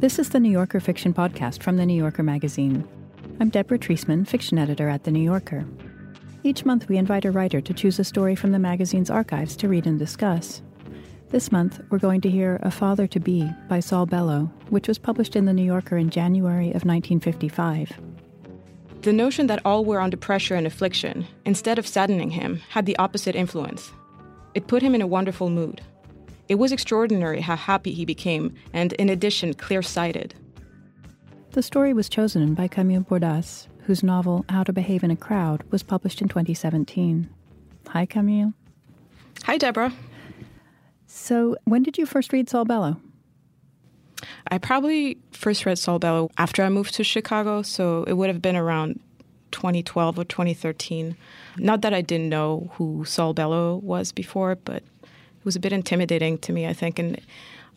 This is the New Yorker Fiction Podcast from the New Yorker magazine. I'm Deborah Treisman, fiction editor at The New Yorker. Each month, we invite a writer to choose a story from the magazine's archives to read and discuss. This month, we're going to hear A Father to Be by Saul Bellow, which was published in The New Yorker in January of 1955. The notion that all were under pressure and affliction, instead of saddening him, had the opposite influence. It put him in a wonderful mood. It was extraordinary how happy he became, and in addition, clear sighted. The story was chosen by Camille Bordas, whose novel How to Behave in a Crowd was published in 2017. Hi, Camille. Hi, Deborah. So, when did you first read Saul Bellow? I probably first read Saul Bellow after I moved to Chicago, so it would have been around 2012 or 2013. Not that I didn't know who Saul Bellow was before, but it was a bit intimidating to me, I think. And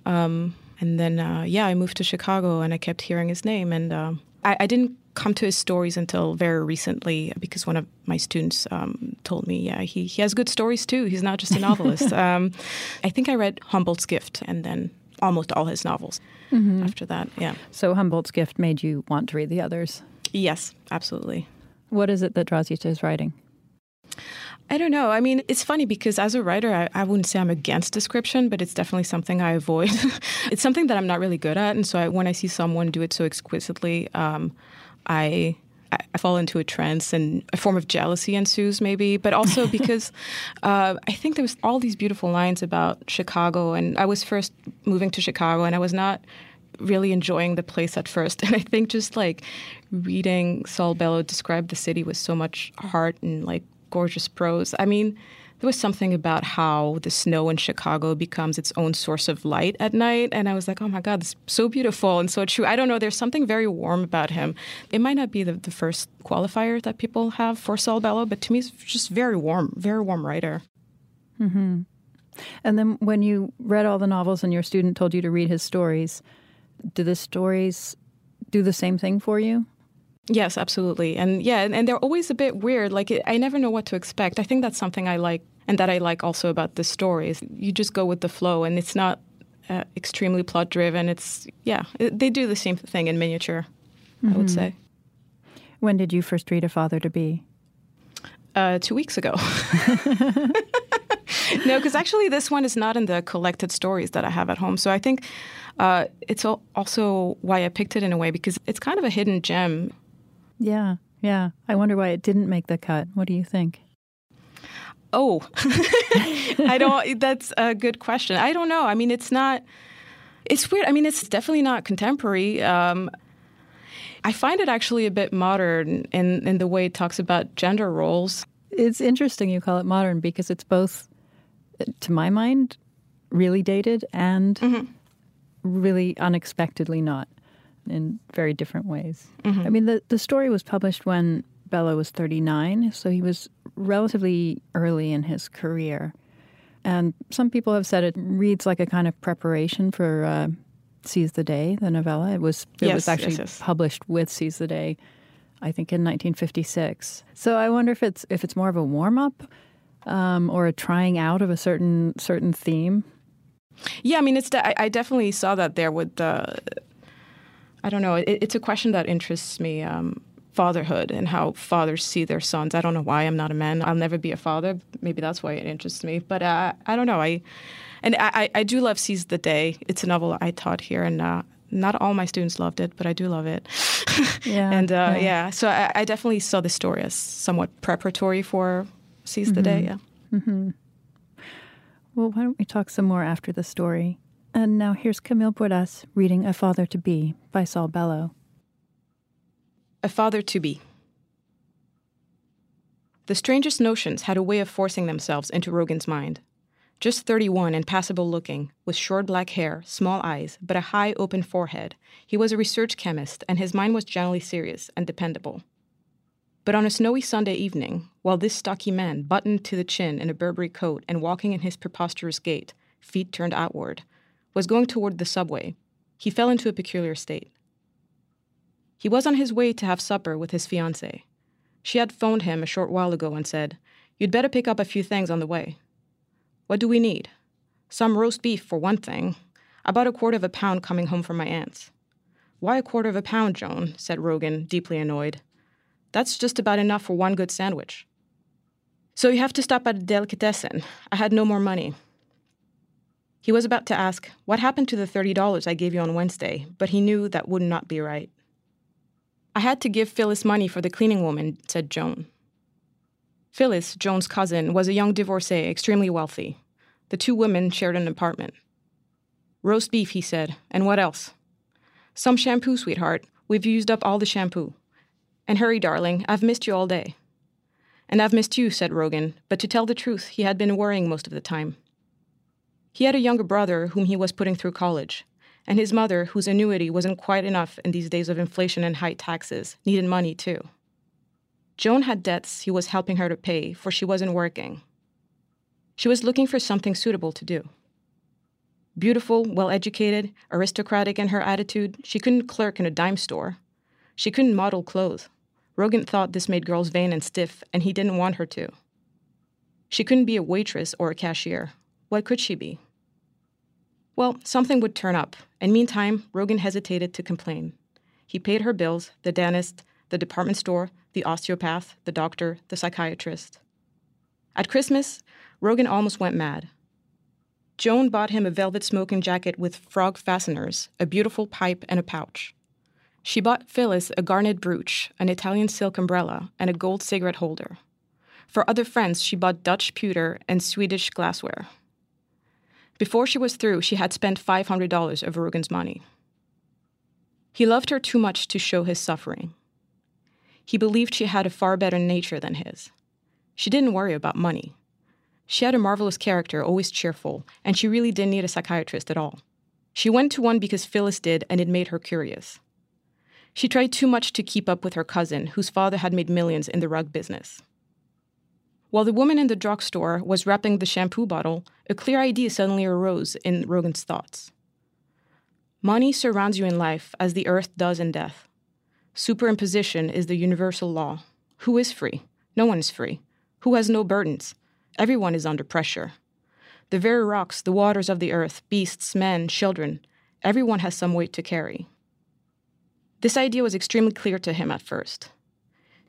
um, and then uh, yeah, I moved to Chicago, and I kept hearing his name, and um, I, I, didn't come to his stories until very recently because one of my students um, told me, yeah, he, he has good stories too. He's not just a novelist. Um, I think I read Humboldt's Gift, and then almost all his novels mm-hmm. after that. Yeah. So Humboldt's Gift made you want to read the others. Yes, absolutely. What is it that draws you to his writing? I don't know. I mean, it's funny because as a writer, I, I wouldn't say I'm against description, but it's definitely something I avoid. it's something that I'm not really good at, and so I, when I see someone do it so exquisitely, um, I I fall into a trance and a form of jealousy ensues, maybe, but also because uh, I think there was all these beautiful lines about Chicago, and I was first moving to Chicago, and I was not really enjoying the place at first, and I think just like reading Saul Bellow describe the city with so much heart and like gorgeous prose. I mean, there was something about how the snow in Chicago becomes its own source of light at night. And I was like, oh my God, is so beautiful and so true. I don't know, there's something very warm about him. It might not be the, the first qualifier that people have for Saul Bellow, but to me, it's just very warm, very warm writer. Mm-hmm. And then when you read all the novels and your student told you to read his stories, do the stories do the same thing for you? Yes, absolutely. And yeah, and, and they're always a bit weird. Like, I never know what to expect. I think that's something I like and that I like also about the stories. You just go with the flow, and it's not uh, extremely plot driven. It's, yeah, it, they do the same thing in miniature, mm-hmm. I would mm-hmm. say. When did you first read A Father to Be? Uh, two weeks ago. no, because actually, this one is not in the collected stories that I have at home. So I think uh, it's also why I picked it in a way because it's kind of a hidden gem. Yeah, yeah. I wonder why it didn't make the cut. What do you think? Oh, I don't. That's a good question. I don't know. I mean, it's not. It's weird. I mean, it's definitely not contemporary. Um, I find it actually a bit modern in, in the way it talks about gender roles. It's interesting you call it modern because it's both, to my mind, really dated and mm-hmm. really unexpectedly not in very different ways. Mm-hmm. I mean, the, the story was published when Bellow was 39, so he was relatively early in his career. And some people have said it reads like a kind of preparation for uh, Seize the Day, the novella. It was it yes, was actually yes, yes. published with Seize the Day, I think in 1956. So I wonder if it's if it's more of a warm up um, or a trying out of a certain certain theme. Yeah, I mean, it's de- I definitely saw that there with the I don't know. It, it's a question that interests me. Um, fatherhood and how fathers see their sons. I don't know why I'm not a man. I'll never be a father. Maybe that's why it interests me. But uh, I don't know. I and I, I do love Seize the Day. It's a novel I taught here, and uh, not all my students loved it, but I do love it. yeah. and uh, yeah. yeah. so I, I, definitely saw the story as somewhat preparatory for Seize mm-hmm. the Day. Yeah. Mm-hmm. Well, why don't we talk some more after the story? And now here's Camille Bordas reading A Father to Be by Saul Bellow. A Father to Be. The strangest notions had a way of forcing themselves into Rogan's mind. Just 31 and passable looking, with short black hair, small eyes, but a high open forehead, he was a research chemist and his mind was generally serious and dependable. But on a snowy Sunday evening, while this stocky man, buttoned to the chin in a Burberry coat and walking in his preposterous gait, feet turned outward, was going toward the subway, he fell into a peculiar state. He was on his way to have supper with his fiancée. She had phoned him a short while ago and said, You'd better pick up a few things on the way. What do we need? Some roast beef, for one thing. About a quarter of a pound coming home from my aunt's. Why a quarter of a pound, Joan? said Rogan, deeply annoyed. That's just about enough for one good sandwich. So you have to stop at a delicatessen. I had no more money. He was about to ask, What happened to the $30 I gave you on Wednesday? But he knew that would not be right. I had to give Phyllis money for the cleaning woman, said Joan. Phyllis, Joan's cousin, was a young divorcee, extremely wealthy. The two women shared an apartment. Roast beef, he said, and what else? Some shampoo, sweetheart. We've used up all the shampoo. And hurry, darling, I've missed you all day. And I've missed you, said Rogan, but to tell the truth, he had been worrying most of the time. He had a younger brother whom he was putting through college, and his mother, whose annuity wasn't quite enough in these days of inflation and high taxes, needed money too. Joan had debts he was helping her to pay, for she wasn't working. She was looking for something suitable to do. Beautiful, well educated, aristocratic in her attitude, she couldn't clerk in a dime store. She couldn't model clothes. Rogan thought this made girls vain and stiff, and he didn't want her to. She couldn't be a waitress or a cashier. What could she be? Well, something would turn up, and meantime, Rogan hesitated to complain. He paid her bills, the dentist, the department store, the osteopath, the doctor, the psychiatrist. At Christmas, Rogan almost went mad. Joan bought him a velvet smoking jacket with frog fasteners, a beautiful pipe, and a pouch. She bought Phyllis a garnet brooch, an Italian silk umbrella, and a gold cigarette holder. For other friends, she bought Dutch pewter and Swedish glassware. Before she was through, she had spent $500 of Rogan's money. He loved her too much to show his suffering. He believed she had a far better nature than his. She didn't worry about money. She had a marvelous character, always cheerful, and she really didn't need a psychiatrist at all. She went to one because Phyllis did, and it made her curious. She tried too much to keep up with her cousin, whose father had made millions in the rug business. While the woman in the drugstore was wrapping the shampoo bottle, a clear idea suddenly arose in Rogan's thoughts. Money surrounds you in life as the earth does in death. Superimposition is the universal law. Who is free? No one is free. Who has no burdens? Everyone is under pressure. The very rocks, the waters of the earth, beasts, men, children, everyone has some weight to carry. This idea was extremely clear to him at first.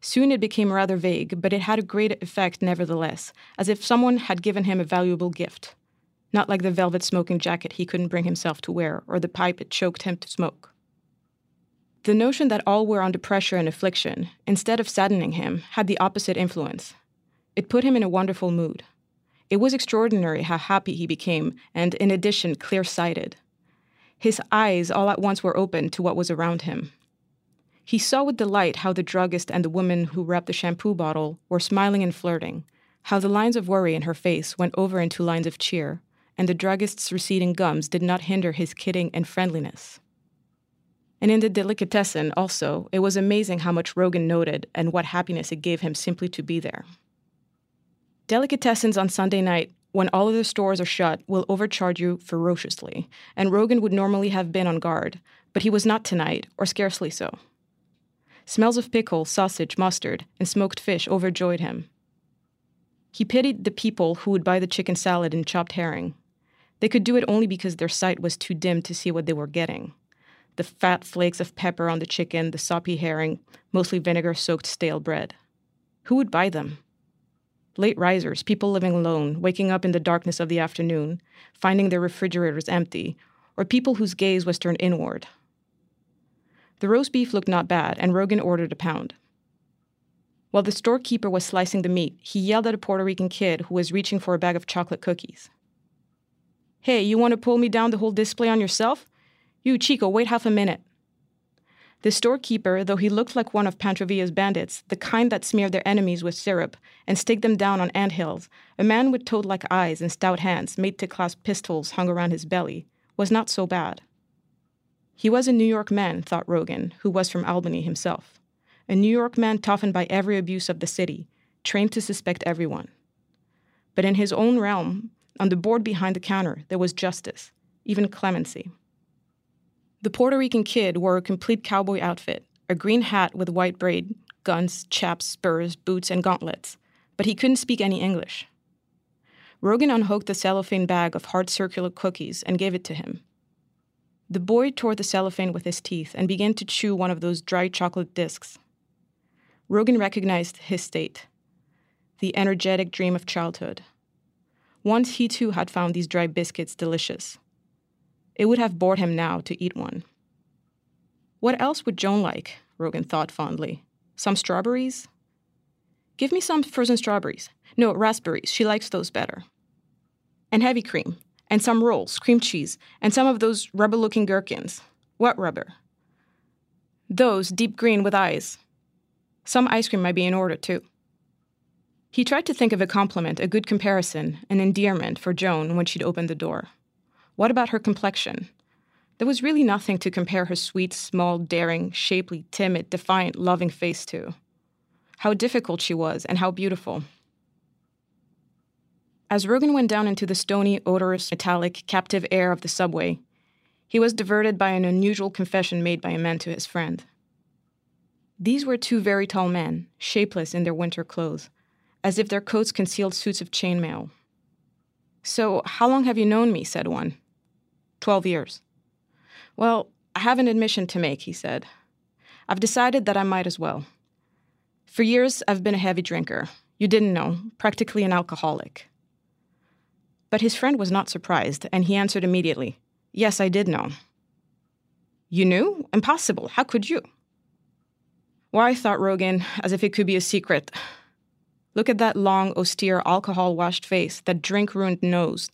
Soon it became rather vague, but it had a great effect nevertheless, as if someone had given him a valuable gift. Not like the velvet smoking jacket he couldn't bring himself to wear, or the pipe it choked him to smoke. The notion that all were under pressure and affliction, instead of saddening him, had the opposite influence. It put him in a wonderful mood. It was extraordinary how happy he became, and in addition, clear sighted. His eyes all at once were open to what was around him. He saw with delight how the druggist and the woman who wrapped the shampoo bottle were smiling and flirting, how the lines of worry in her face went over into lines of cheer, and the druggist's receding gums did not hinder his kidding and friendliness. And in the delicatessen, also, it was amazing how much Rogan noted and what happiness it gave him simply to be there. Delicatessens on Sunday night, when all of the stores are shut, will overcharge you ferociously, and Rogan would normally have been on guard, but he was not tonight, or scarcely so. Smells of pickle, sausage, mustard, and smoked fish overjoyed him. He pitied the people who would buy the chicken salad and chopped herring. They could do it only because their sight was too dim to see what they were getting. The fat flakes of pepper on the chicken, the soppy herring, mostly vinegar soaked stale bread. Who would buy them? Late risers, people living alone, waking up in the darkness of the afternoon, finding their refrigerators empty, or people whose gaze was turned inward, the roast beef looked not bad, and Rogan ordered a pound. While the storekeeper was slicing the meat, he yelled at a Puerto Rican kid who was reaching for a bag of chocolate cookies. Hey, you want to pull me down the whole display on yourself? You, Chico, wait half a minute. The storekeeper, though he looked like one of Pancho Villa's bandits, the kind that smear their enemies with syrup and stake them down on ant hills, a man with toad like eyes and stout hands made to clasp pistols hung around his belly, was not so bad. He was a New York man, thought Rogan, who was from Albany himself. A New York man toughened by every abuse of the city, trained to suspect everyone. But in his own realm, on the board behind the counter, there was justice, even clemency. The Puerto Rican kid wore a complete cowboy outfit a green hat with white braid, guns, chaps, spurs, boots, and gauntlets, but he couldn't speak any English. Rogan unhooked the cellophane bag of hard circular cookies and gave it to him. The boy tore the cellophane with his teeth and began to chew one of those dry chocolate discs. Rogan recognized his state the energetic dream of childhood. Once he too had found these dry biscuits delicious. It would have bored him now to eat one. What else would Joan like? Rogan thought fondly. Some strawberries? Give me some frozen strawberries. No, raspberries. She likes those better. And heavy cream. And some rolls, cream cheese, and some of those rubber looking gherkins. What rubber? Those deep green with eyes. Some ice cream might be in order, too. He tried to think of a compliment, a good comparison, an endearment for Joan when she'd opened the door. What about her complexion? There was really nothing to compare her sweet, small, daring, shapely, timid, defiant, loving face to. How difficult she was, and how beautiful. As Rogan went down into the stony, odorous, metallic, captive air of the subway, he was diverted by an unusual confession made by a man to his friend. These were two very tall men, shapeless in their winter clothes, as if their coats concealed suits of chainmail. So, how long have you known me? said one. Twelve years. Well, I have an admission to make, he said. I've decided that I might as well. For years, I've been a heavy drinker. You didn't know, practically an alcoholic. But his friend was not surprised, and he answered immediately Yes, I did know. You knew? Impossible. How could you? Why, thought Rogan, as if it could be a secret. Look at that long, austere, alcohol washed face, that drink ruined nose,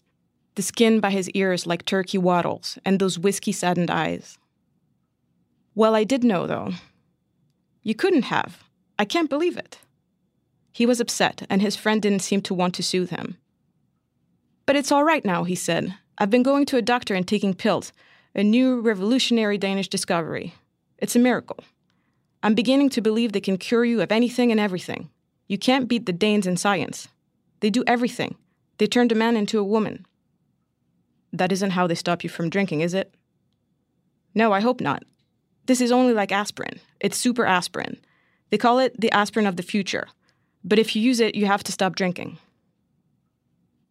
the skin by his ears like turkey wattles, and those whiskey saddened eyes. Well, I did know, though. You couldn't have. I can't believe it. He was upset, and his friend didn't seem to want to soothe him. But it's all right now, he said. I've been going to a doctor and taking pills, a new revolutionary Danish discovery. It's a miracle. I'm beginning to believe they can cure you of anything and everything. You can't beat the Danes in science. They do everything. They turned a man into a woman. That isn't how they stop you from drinking, is it? No, I hope not. This is only like aspirin. It's super aspirin. They call it the aspirin of the future. But if you use it, you have to stop drinking.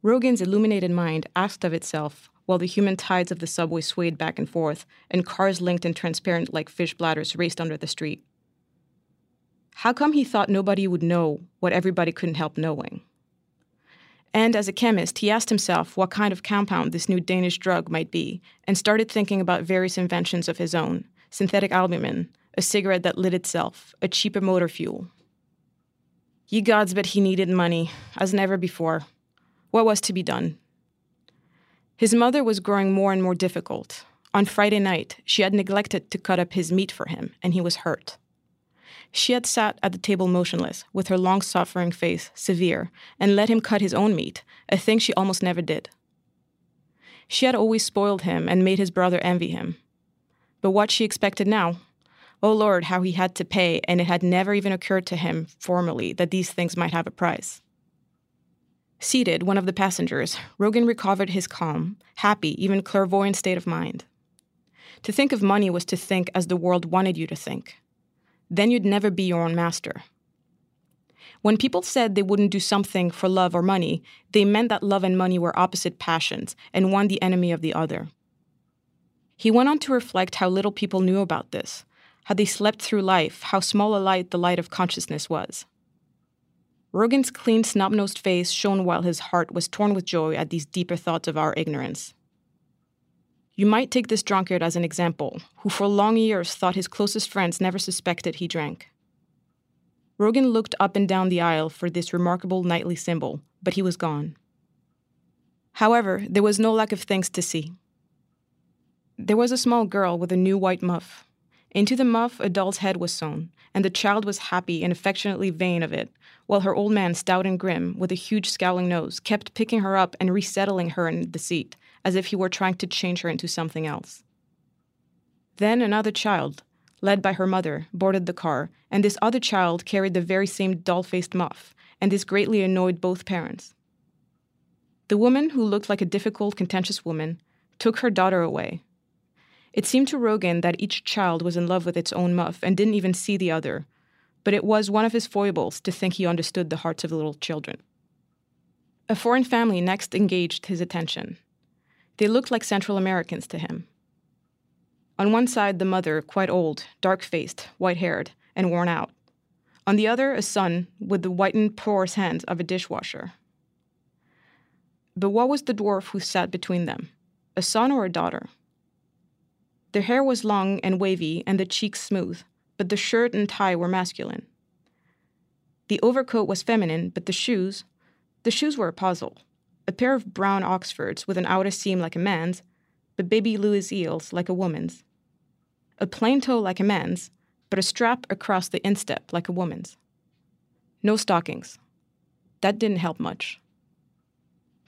Rogan's illuminated mind asked of itself while the human tides of the subway swayed back and forth and cars linked and transparent like fish bladders raced under the street. How come he thought nobody would know what everybody couldn't help knowing? And as a chemist, he asked himself what kind of compound this new Danish drug might be and started thinking about various inventions of his own synthetic albumin, a cigarette that lit itself, a cheaper motor fuel. Ye gods, but he needed money, as never before. What was to be done? His mother was growing more and more difficult. On Friday night, she had neglected to cut up his meat for him, and he was hurt. She had sat at the table motionless, with her long suffering face severe, and let him cut his own meat, a thing she almost never did. She had always spoiled him and made his brother envy him. But what she expected now? Oh Lord, how he had to pay, and it had never even occurred to him formally that these things might have a price. Seated, one of the passengers, Rogan recovered his calm, happy, even clairvoyant state of mind. To think of money was to think as the world wanted you to think then you'd never be your own master. When people said they wouldn't do something for love or money, they meant that love and money were opposite passions and one the enemy of the other. He went on to reflect how little people knew about this, how they slept through life, how small a light the light of consciousness was. Rogan's clean, snub nosed face shone while his heart was torn with joy at these deeper thoughts of our ignorance. You might take this drunkard as an example, who for long years thought his closest friends never suspected he drank. Rogan looked up and down the aisle for this remarkable nightly symbol, but he was gone. However, there was no lack of things to see. There was a small girl with a new white muff. Into the muff, a doll's head was sewn, and the child was happy and affectionately vain of it, while her old man, stout and grim, with a huge scowling nose, kept picking her up and resettling her in the seat, as if he were trying to change her into something else. Then another child, led by her mother, boarded the car, and this other child carried the very same doll faced muff, and this greatly annoyed both parents. The woman, who looked like a difficult, contentious woman, took her daughter away. It seemed to Rogan that each child was in love with its own muff and didn't even see the other, but it was one of his foibles to think he understood the hearts of little children. A foreign family next engaged his attention. They looked like Central Americans to him. On one side, the mother, quite old, dark faced, white haired, and worn out. On the other, a son with the whitened, porous hands of a dishwasher. But what was the dwarf who sat between them? A son or a daughter? Their hair was long and wavy and the cheeks smooth, but the shirt and tie were masculine. The overcoat was feminine, but the shoes, the shoes were a puzzle. A pair of brown Oxfords with an outer seam like a man's, but baby Louis heels like a woman's. A plain toe like a man's, but a strap across the instep like a woman's. No stockings. That didn't help much.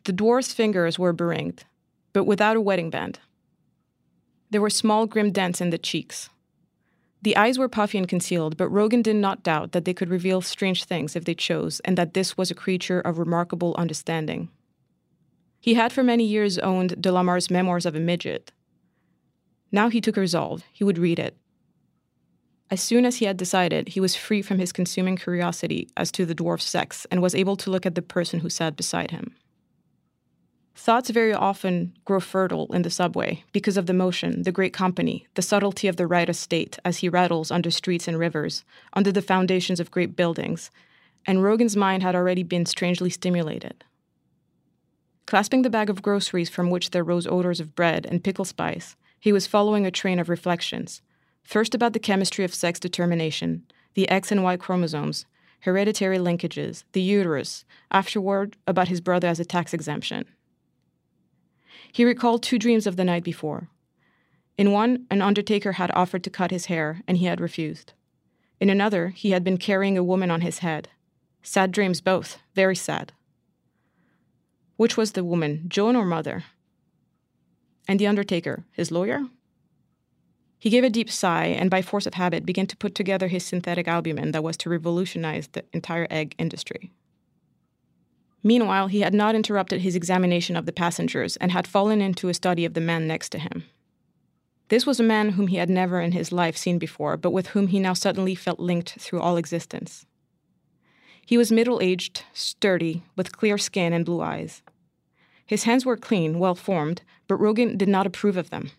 The dwarf's fingers were beringed, but without a wedding band. There were small, grim dents in the cheeks. The eyes were puffy and concealed, but Rogan did not doubt that they could reveal strange things if they chose, and that this was a creature of remarkable understanding. He had for many years owned de la Mare's Memoirs of a Midget. Now he took a resolve he would read it. As soon as he had decided, he was free from his consuming curiosity as to the dwarf's sex and was able to look at the person who sat beside him. Thoughts very often grow fertile in the subway because of the motion, the great company, the subtlety of the writer's state as he rattles under streets and rivers, under the foundations of great buildings, and Rogan's mind had already been strangely stimulated. Clasping the bag of groceries from which there rose odors of bread and pickle spice, he was following a train of reflections, first about the chemistry of sex determination, the X and Y chromosomes, hereditary linkages, the uterus, afterward about his brother as a tax exemption. He recalled two dreams of the night before. In one, an undertaker had offered to cut his hair, and he had refused. In another, he had been carrying a woman on his head. Sad dreams, both, very sad. Which was the woman, Joan or Mother? And the undertaker, his lawyer? He gave a deep sigh and, by force of habit, began to put together his synthetic albumin that was to revolutionize the entire egg industry. Meanwhile, he had not interrupted his examination of the passengers and had fallen into a study of the man next to him. This was a man whom he had never in his life seen before, but with whom he now suddenly felt linked through all existence. He was middle aged, sturdy, with clear skin and blue eyes. His hands were clean, well formed, but Rogan did not approve of them.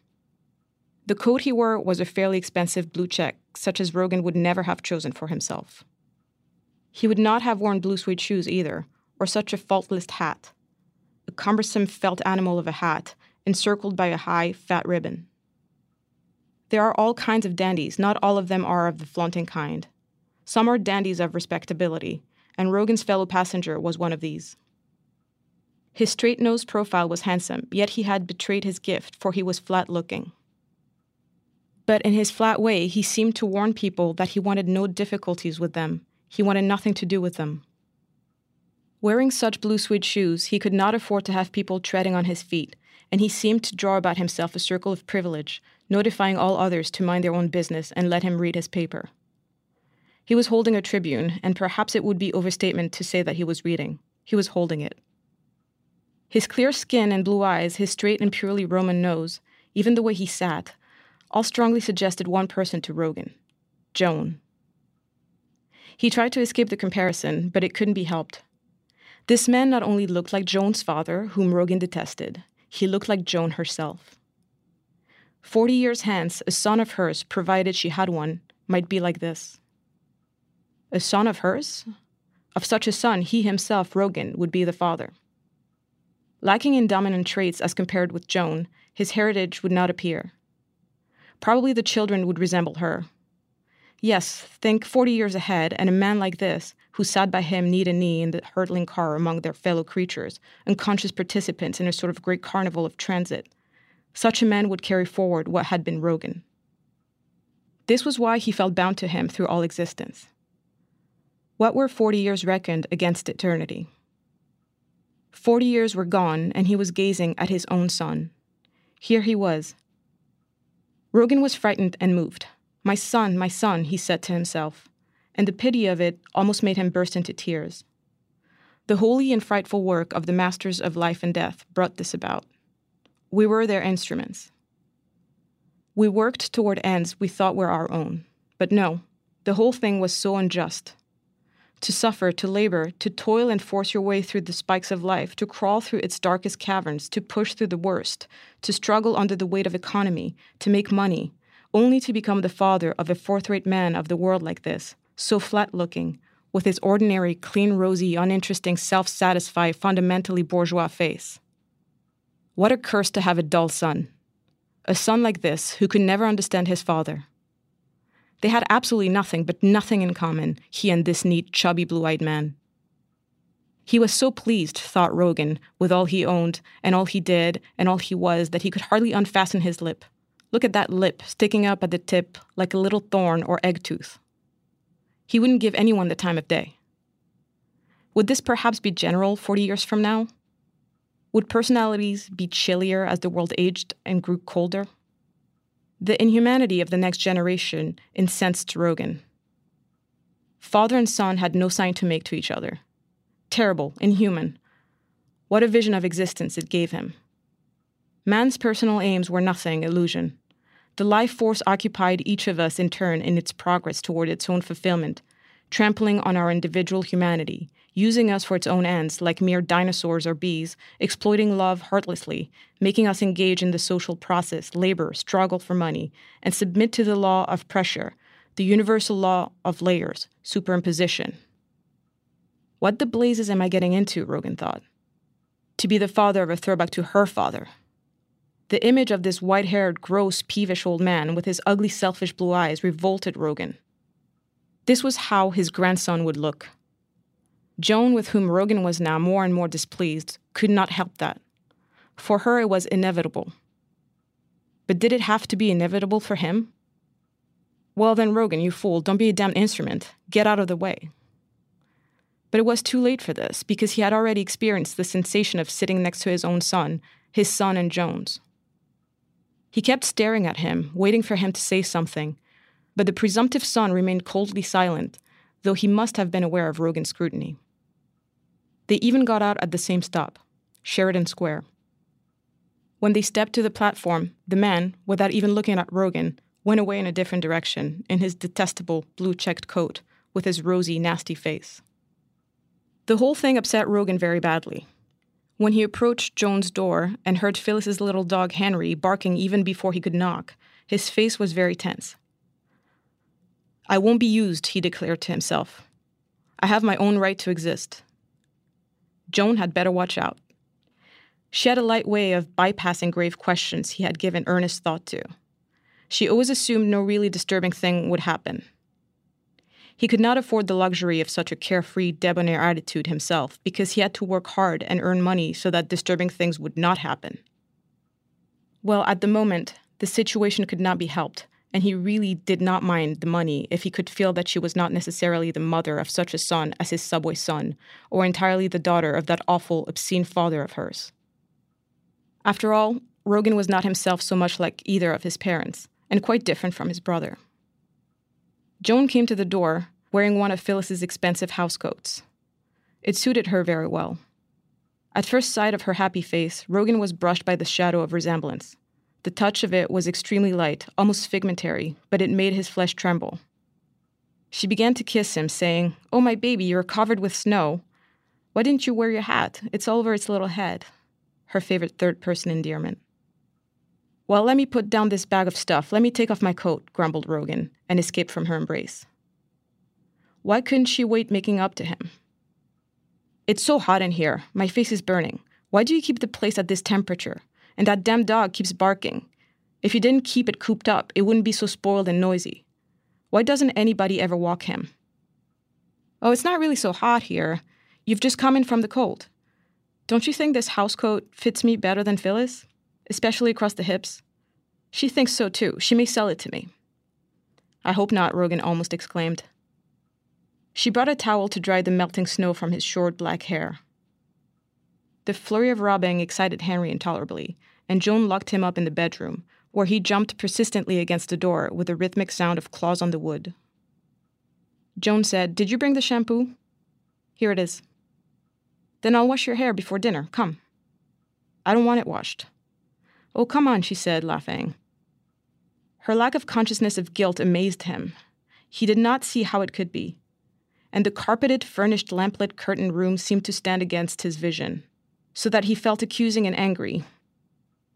The coat he wore was a fairly expensive blue check, such as Rogan would never have chosen for himself. He would not have worn blue suede shoes either, or such a faultless hat, a cumbersome felt animal of a hat encircled by a high, fat ribbon. There are all kinds of dandies, not all of them are of the flaunting kind. Some are dandies of respectability, and Rogan's fellow passenger was one of these. His straight nosed profile was handsome, yet he had betrayed his gift, for he was flat looking. But in his flat way, he seemed to warn people that he wanted no difficulties with them, he wanted nothing to do with them. Wearing such blue suede shoes, he could not afford to have people treading on his feet, and he seemed to draw about himself a circle of privilege, notifying all others to mind their own business and let him read his paper. He was holding a tribune, and perhaps it would be overstatement to say that he was reading. He was holding it. His clear skin and blue eyes, his straight and purely Roman nose, even the way he sat, all strongly suggested one person to Rogan Joan. He tried to escape the comparison, but it couldn't be helped. This man not only looked like Joan's father, whom Rogan detested, he looked like Joan herself. Forty years hence, a son of hers, provided she had one, might be like this. A son of hers? Of such a son, he himself, Rogan, would be the father. Lacking in dominant traits as compared with Joan, his heritage would not appear. Probably the children would resemble her, Yes, think 40 years ahead, and a man like this, who sat by him knee to knee in the hurtling car among their fellow creatures, unconscious participants in a sort of great carnival of transit. Such a man would carry forward what had been Rogan. This was why he felt bound to him through all existence. What were 40 years reckoned against eternity? 40 years were gone, and he was gazing at his own son. Here he was. Rogan was frightened and moved. My son, my son, he said to himself, and the pity of it almost made him burst into tears. The holy and frightful work of the masters of life and death brought this about. We were their instruments. We worked toward ends we thought were our own, but no, the whole thing was so unjust. To suffer, to labor, to toil and force your way through the spikes of life, to crawl through its darkest caverns, to push through the worst, to struggle under the weight of economy, to make money, only to become the father of a fourth rate man of the world like this, so flat looking, with his ordinary, clean, rosy, uninteresting, self satisfied, fundamentally bourgeois face. What a curse to have a dull son. A son like this who could never understand his father. They had absolutely nothing, but nothing in common, he and this neat, chubby, blue eyed man. He was so pleased, thought Rogan, with all he owned, and all he did, and all he was, that he could hardly unfasten his lip. Look at that lip sticking up at the tip like a little thorn or egg tooth. He wouldn't give anyone the time of day. Would this perhaps be general 40 years from now? Would personalities be chillier as the world aged and grew colder? The inhumanity of the next generation incensed Rogan. Father and son had no sign to make to each other. Terrible, inhuman. What a vision of existence it gave him. Man's personal aims were nothing, illusion. The life force occupied each of us in turn in its progress toward its own fulfillment, trampling on our individual humanity, using us for its own ends like mere dinosaurs or bees, exploiting love heartlessly, making us engage in the social process, labor, struggle for money, and submit to the law of pressure, the universal law of layers, superimposition. What the blazes am I getting into? Rogan thought. To be the father of a throwback to her father, the image of this white haired, gross, peevish old man with his ugly, selfish blue eyes revolted Rogan. This was how his grandson would look. Joan, with whom Rogan was now more and more displeased, could not help that. For her, it was inevitable. But did it have to be inevitable for him? Well, then, Rogan, you fool, don't be a damn instrument. Get out of the way. But it was too late for this, because he had already experienced the sensation of sitting next to his own son, his son and Joan's. He kept staring at him, waiting for him to say something, but the presumptive son remained coldly silent, though he must have been aware of Rogan's scrutiny. They even got out at the same stop, Sheridan Square. When they stepped to the platform, the man, without even looking at Rogan, went away in a different direction in his detestable blue checked coat with his rosy, nasty face. The whole thing upset Rogan very badly. When he approached Joan's door and heard Phyllis's little dog Henry barking even before he could knock, his face was very tense. I won't be used, he declared to himself. I have my own right to exist. Joan had better watch out. She had a light way of bypassing grave questions he had given earnest thought to. She always assumed no really disturbing thing would happen. He could not afford the luxury of such a carefree, debonair attitude himself because he had to work hard and earn money so that disturbing things would not happen. Well, at the moment, the situation could not be helped, and he really did not mind the money if he could feel that she was not necessarily the mother of such a son as his subway son, or entirely the daughter of that awful, obscene father of hers. After all, Rogan was not himself so much like either of his parents, and quite different from his brother. Joan came to the door wearing one of Phyllis's expensive housecoats. It suited her very well. At first sight of her happy face, Rogan was brushed by the shadow of resemblance. The touch of it was extremely light, almost figmentary, but it made his flesh tremble. She began to kiss him, saying, Oh, my baby, you're covered with snow. Why didn't you wear your hat? It's all over its little head. Her favorite third person endearment. Well, let me put down this bag of stuff. Let me take off my coat, grumbled Rogan, and escaped from her embrace. Why couldn't she wait making up to him? It's so hot in here. My face is burning. Why do you keep the place at this temperature? And that damn dog keeps barking. If you didn't keep it cooped up, it wouldn't be so spoiled and noisy. Why doesn't anybody ever walk him? Oh, it's not really so hot here. You've just come in from the cold. Don't you think this housecoat fits me better than Phyllis? Especially across the hips. She thinks so too. She may sell it to me. I hope not, Rogan almost exclaimed. She brought a towel to dry the melting snow from his short black hair. The flurry of robbing excited Henry intolerably, and Joan locked him up in the bedroom, where he jumped persistently against the door with a rhythmic sound of claws on the wood. Joan said, Did you bring the shampoo? Here it is. Then I'll wash your hair before dinner. Come. I don't want it washed. Oh, come on, she said, laughing. Her lack of consciousness of guilt amazed him. He did not see how it could be. And the carpeted, furnished, lamplit, curtained room seemed to stand against his vision, so that he felt accusing and angry.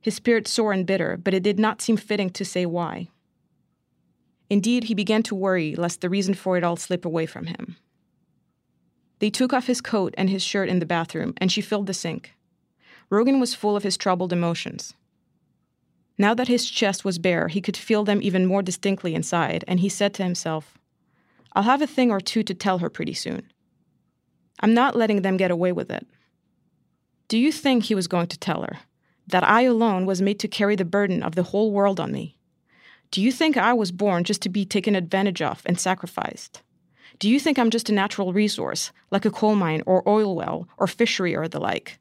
His spirit sore and bitter, but it did not seem fitting to say why. Indeed, he began to worry lest the reason for it all slip away from him. They took off his coat and his shirt in the bathroom, and she filled the sink. Rogan was full of his troubled emotions. Now that his chest was bare, he could feel them even more distinctly inside, and he said to himself, I'll have a thing or two to tell her pretty soon. I'm not letting them get away with it. Do you think he was going to tell her that I alone was made to carry the burden of the whole world on me? Do you think I was born just to be taken advantage of and sacrificed? Do you think I'm just a natural resource, like a coal mine or oil well or fishery or the like?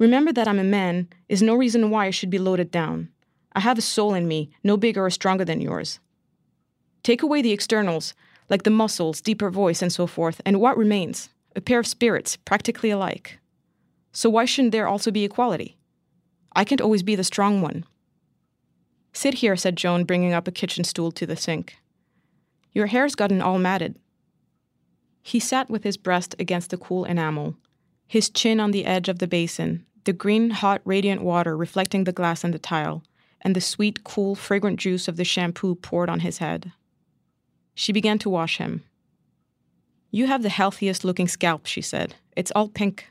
Remember that I'm a man is no reason why I should be loaded down. I have a soul in me, no bigger or stronger than yours. Take away the externals, like the muscles, deeper voice, and so forth, and what remains? A pair of spirits, practically alike. So why shouldn't there also be equality? I can't always be the strong one. Sit here, said Joan, bringing up a kitchen stool to the sink. Your hair's gotten all matted. He sat with his breast against the cool enamel, his chin on the edge of the basin, the green, hot, radiant water reflecting the glass and the tile, and the sweet, cool, fragrant juice of the shampoo poured on his head. She began to wash him. You have the healthiest looking scalp, she said. It's all pink.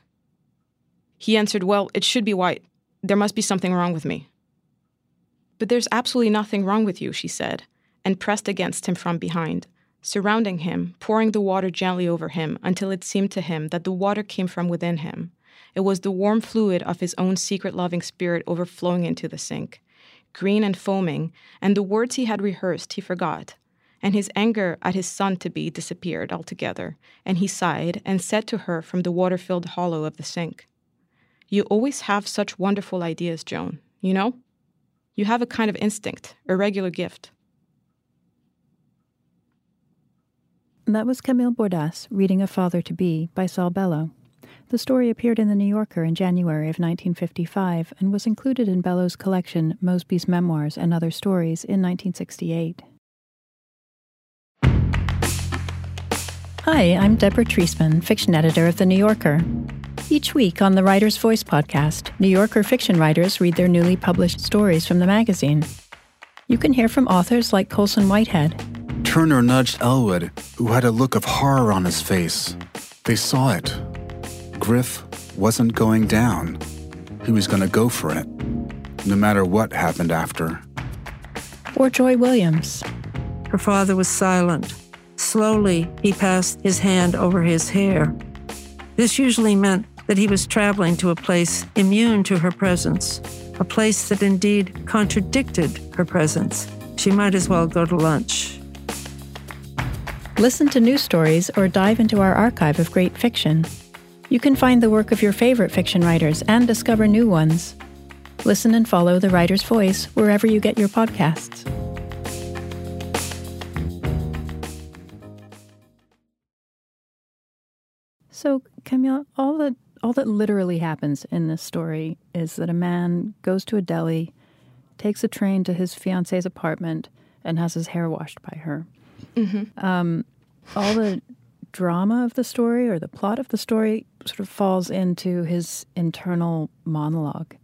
He answered, Well, it should be white. There must be something wrong with me. But there's absolutely nothing wrong with you, she said, and pressed against him from behind, surrounding him, pouring the water gently over him until it seemed to him that the water came from within him. It was the warm fluid of his own secret loving spirit overflowing into the sink, green and foaming, and the words he had rehearsed he forgot. And his anger at his son to be disappeared altogether, and he sighed and said to her from the water filled hollow of the sink, You always have such wonderful ideas, Joan, you know? You have a kind of instinct, a regular gift. That was Camille Bordas reading A Father to Be by Saul Bellow. The story appeared in The New Yorker in January of 1955 and was included in Bellow's collection Mosby's Memoirs and Other Stories in 1968. Hi, I'm Deborah Treisman, fiction editor of The New Yorker. Each week on the Writer's Voice podcast, New Yorker fiction writers read their newly published stories from the magazine. You can hear from authors like Colson Whitehead. Turner nudged Elwood, who had a look of horror on his face. They saw it. Griff wasn't going down. He was going to go for it, no matter what happened after. Or Joy Williams. Her father was silent. Slowly, he passed his hand over his hair. This usually meant that he was traveling to a place immune to her presence, a place that indeed contradicted her presence. She might as well go to lunch. Listen to news stories or dive into our archive of great fiction. You can find the work of your favorite fiction writers and discover new ones. Listen and follow The Writer's Voice wherever you get your podcasts. So, Camille, all the all that literally happens in this story is that a man goes to a deli, takes a train to his fiance's apartment, and has his hair washed by her. Mm-hmm. Um, all the drama of the story or the plot of the story sort of falls into his internal monologue.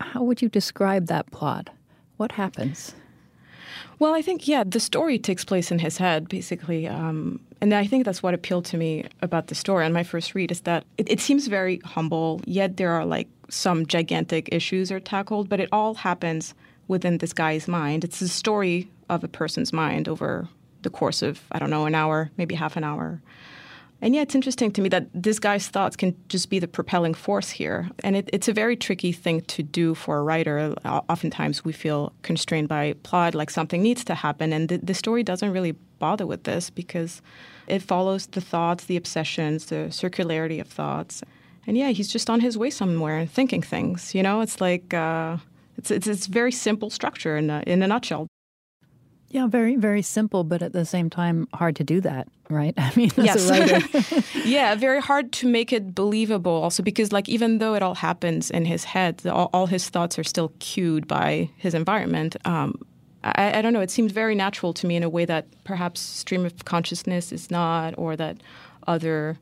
How would you describe that plot? What happens? Well, I think, yeah, the story takes place in his head, basically. Um, and I think that's what appealed to me about the story on my first read is that it, it seems very humble, yet there are like some gigantic issues are tackled, but it all happens within this guy's mind. It's the story of a person's mind over the course of, I don't know, an hour, maybe half an hour. And yeah, it's interesting to me that this guy's thoughts can just be the propelling force here. And it, it's a very tricky thing to do for a writer. Oftentimes we feel constrained by plot, like something needs to happen. And the, the story doesn't really bother with this because it follows the thoughts, the obsessions, the circularity of thoughts. And yeah, he's just on his way somewhere and thinking things. You know, it's like uh, it's, it's it's very simple structure in a, in a nutshell. Yeah, very, very simple, but at the same time, hard to do that, right? I mean, yes. yeah, very hard to make it believable also because, like, even though it all happens in his head, all, all his thoughts are still cued by his environment. Um, I, I, don't know, it seemed very natural to me in a way that perhaps stream of consciousness is not, or that other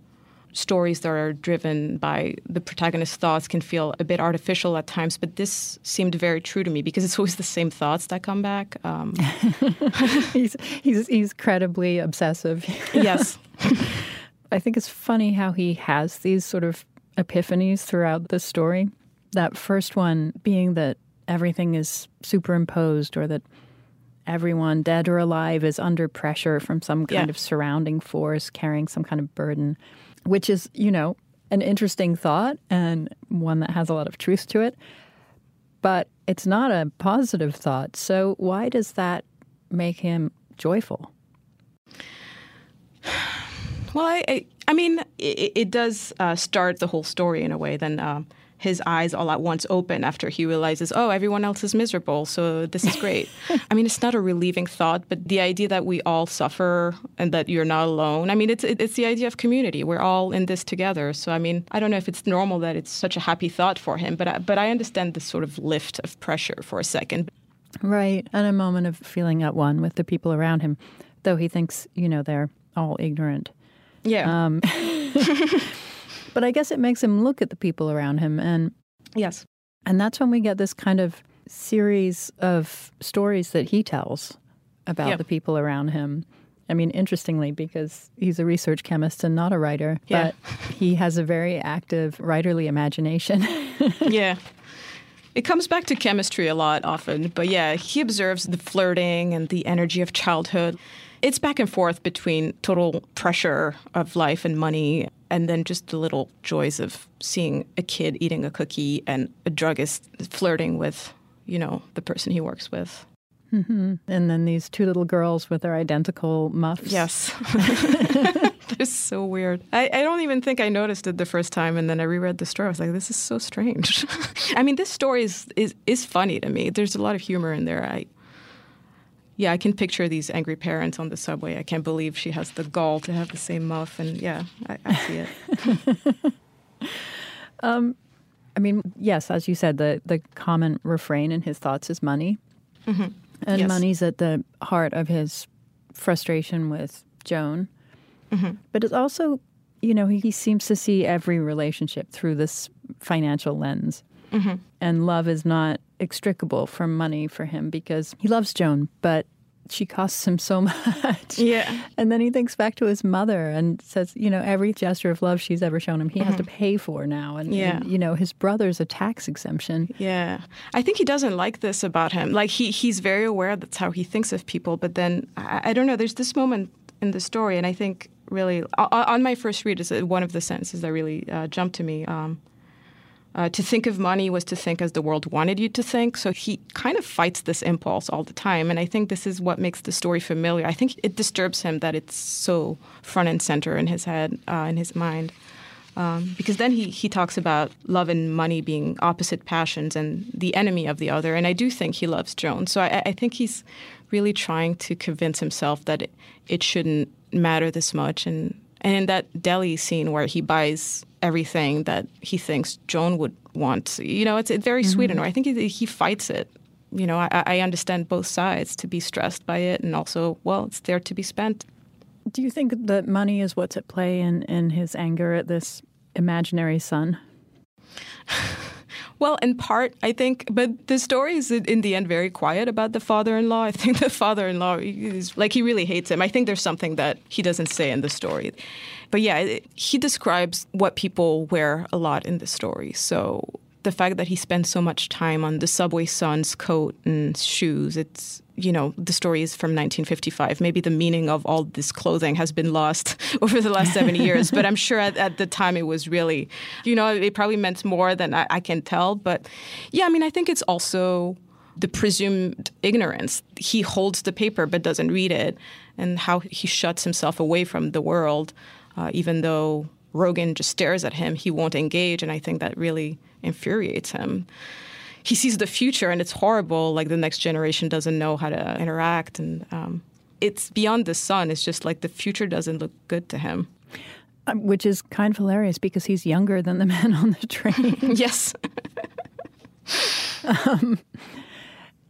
stories that are driven by the protagonist's thoughts can feel a bit artificial at times, but this seemed very true to me because it's always the same thoughts that come back. Um, he's, he's, he's credibly obsessive. yes. I think it's funny how he has these sort of epiphanies throughout the story. That first one being that everything is superimposed or that everyone, dead or alive, is under pressure from some kind Yeah. of surrounding force carrying some kind of burden, which is, you know, an interesting thought and one that has a lot of truth to it. But it's not a positive thought. So why does that make him joyful? Well, I, I, I mean, it, it does uh, start the whole story in a way. Then um, his eyes all at once open after he realizes, oh, everyone else is miserable, so this is great. I mean, it's not a relieving thought, but the idea that we all suffer and that you're not alone. I mean, it's it's the idea of community. We're all in this together. So, I mean, I don't know if it's normal that it's such a happy thought for him, but I, but I understand the sort of lift of pressure for a second. Right. And a moment of feeling at one with the people around him, though he thinks, you know, they're all ignorant. Yeah. Um, but I guess it makes him look at the people around him. And, yes. and that's when we get this kind of series of stories that he tells about Yeah. the people around him. I mean, interestingly, because he's a research chemist and not a writer, Yeah. but he has a very active writerly imagination. yeah. It comes back to chemistry a lot often, but yeah, he observes the flirting and the energy of childhood. It's back and forth between total pressure of life and money and then just the little joys of seeing a kid eating a cookie and a druggist flirting with, you know, the person he works with. Mm-hmm. and then these two little girls with their identical muffs. Yes. They're so weird. I, I don't even think I noticed it the first time, and then I reread the story. I was like, this is so strange. I mean, this story is, is, is funny to me. There's a lot of humor in there. I, yeah, I can picture these angry parents on the subway. I can't believe she has the gall to have the same muff, and yeah, I, I see it. I mean, yes, as you said, the, the common refrain in his thoughts is money. And Mm-hmm. Yes. money's at the heart of his frustration with Joan. Mm-hmm. But it's also, you know, he, he seems to see every relationship through this financial lens. Mm-hmm. And love is not extricable from money for him because he loves Joan, but she costs him so much. Yeah. And then he thinks back to his mother and says, you know, every gesture of love she's ever shown him, he has to pay for now. And, Mm-hmm. Yeah. and, you know, his brother's a tax exemption. Yeah, I think he doesn't like this about him. Like he he's very aware that's how he thinks of people. But then I, I don't know. There's this moment in the story, and I think really on my first read is one of the sentences that really uh, jumped to me. Um, uh, to think of money was to think as the world wanted you to think. So he kind of fights this impulse all the time. And I think this is what makes the story familiar. I think it disturbs him that it's so front and center in his head, uh, in his mind. Um, because then he, he talks about love and money being opposite passions and the enemy of the other. And I do think he loves Joan. So I, I think he's really trying to convince himself that it, it shouldn't matter this much. And, and in that deli scene where he buys everything that he thinks Joan would want, you know, it's, it's very sweet. And mm-hmm. I think he, he fights it. You know, I, I understand both sides to be stressed by it and also, well, it's there to be spent. Do you think that money is what's at play in, in his anger at this imaginary son? Well, in part, I think, but the story is in the end very quiet about the father-in-law. I think the father-in-law is like he really hates him. I think there's something that he doesn't say in the story, but yeah, it, he describes what people wear a lot in the story. So the fact that he spends so much time on the subway son's coat and shoes, it's you know the story is from 1955. Maybe the meaning of all this clothing has been lost over the last 70 years, but I'm sure at, at the time it was really, you know, it probably meant more than I, I can tell. But yeah, I mean, I think it's also the presumed ignorance. He holds the paper but doesn't read it, and how he shuts himself away from the world, uh, even though Rogin just stares at him, he won't engage, and I think that really infuriates him. He sees the future, and it's horrible. Like the next generation doesn't know how to interact, and um, it's beyond the son. It's just like the future doesn't look good to him. Uh, Which is kind of hilarious because he's younger than the man on the train. yes.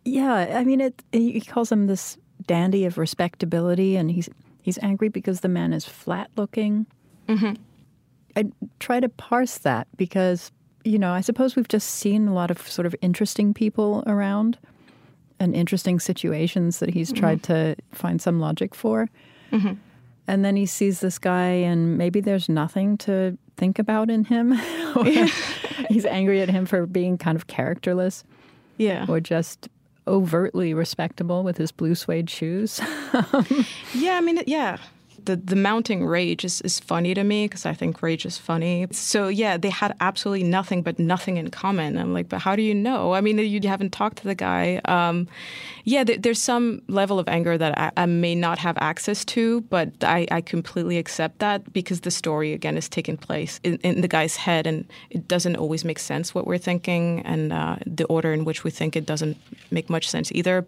yeah, I mean, it, he calls him this dandy of respectability, and he's he's angry because the man is flat looking. I try to parse that because, you know, I suppose we've just seen a lot of sort of interesting people around and interesting situations that he's mm-hmm. tried to find some logic for. Mm-hmm. And then he sees this guy, and maybe there's nothing to think about in him. He's angry at him for being kind of characterless Yeah. or just overtly respectable with his blue suede shoes. Yeah, I mean, yeah. The, the mounting rage is, is funny to me because I think rage is funny. So, yeah, they had absolutely nothing but nothing in common. I'm like, but how do you know? I mean, you haven't talked to the guy. Um, yeah, there, there's some level of anger that I, I may not have access to, but I, I completely accept that because the story, again, is taking place in, in the guy's head and it doesn't always make sense what we're thinking and uh, the order in which we think it doesn't make much sense either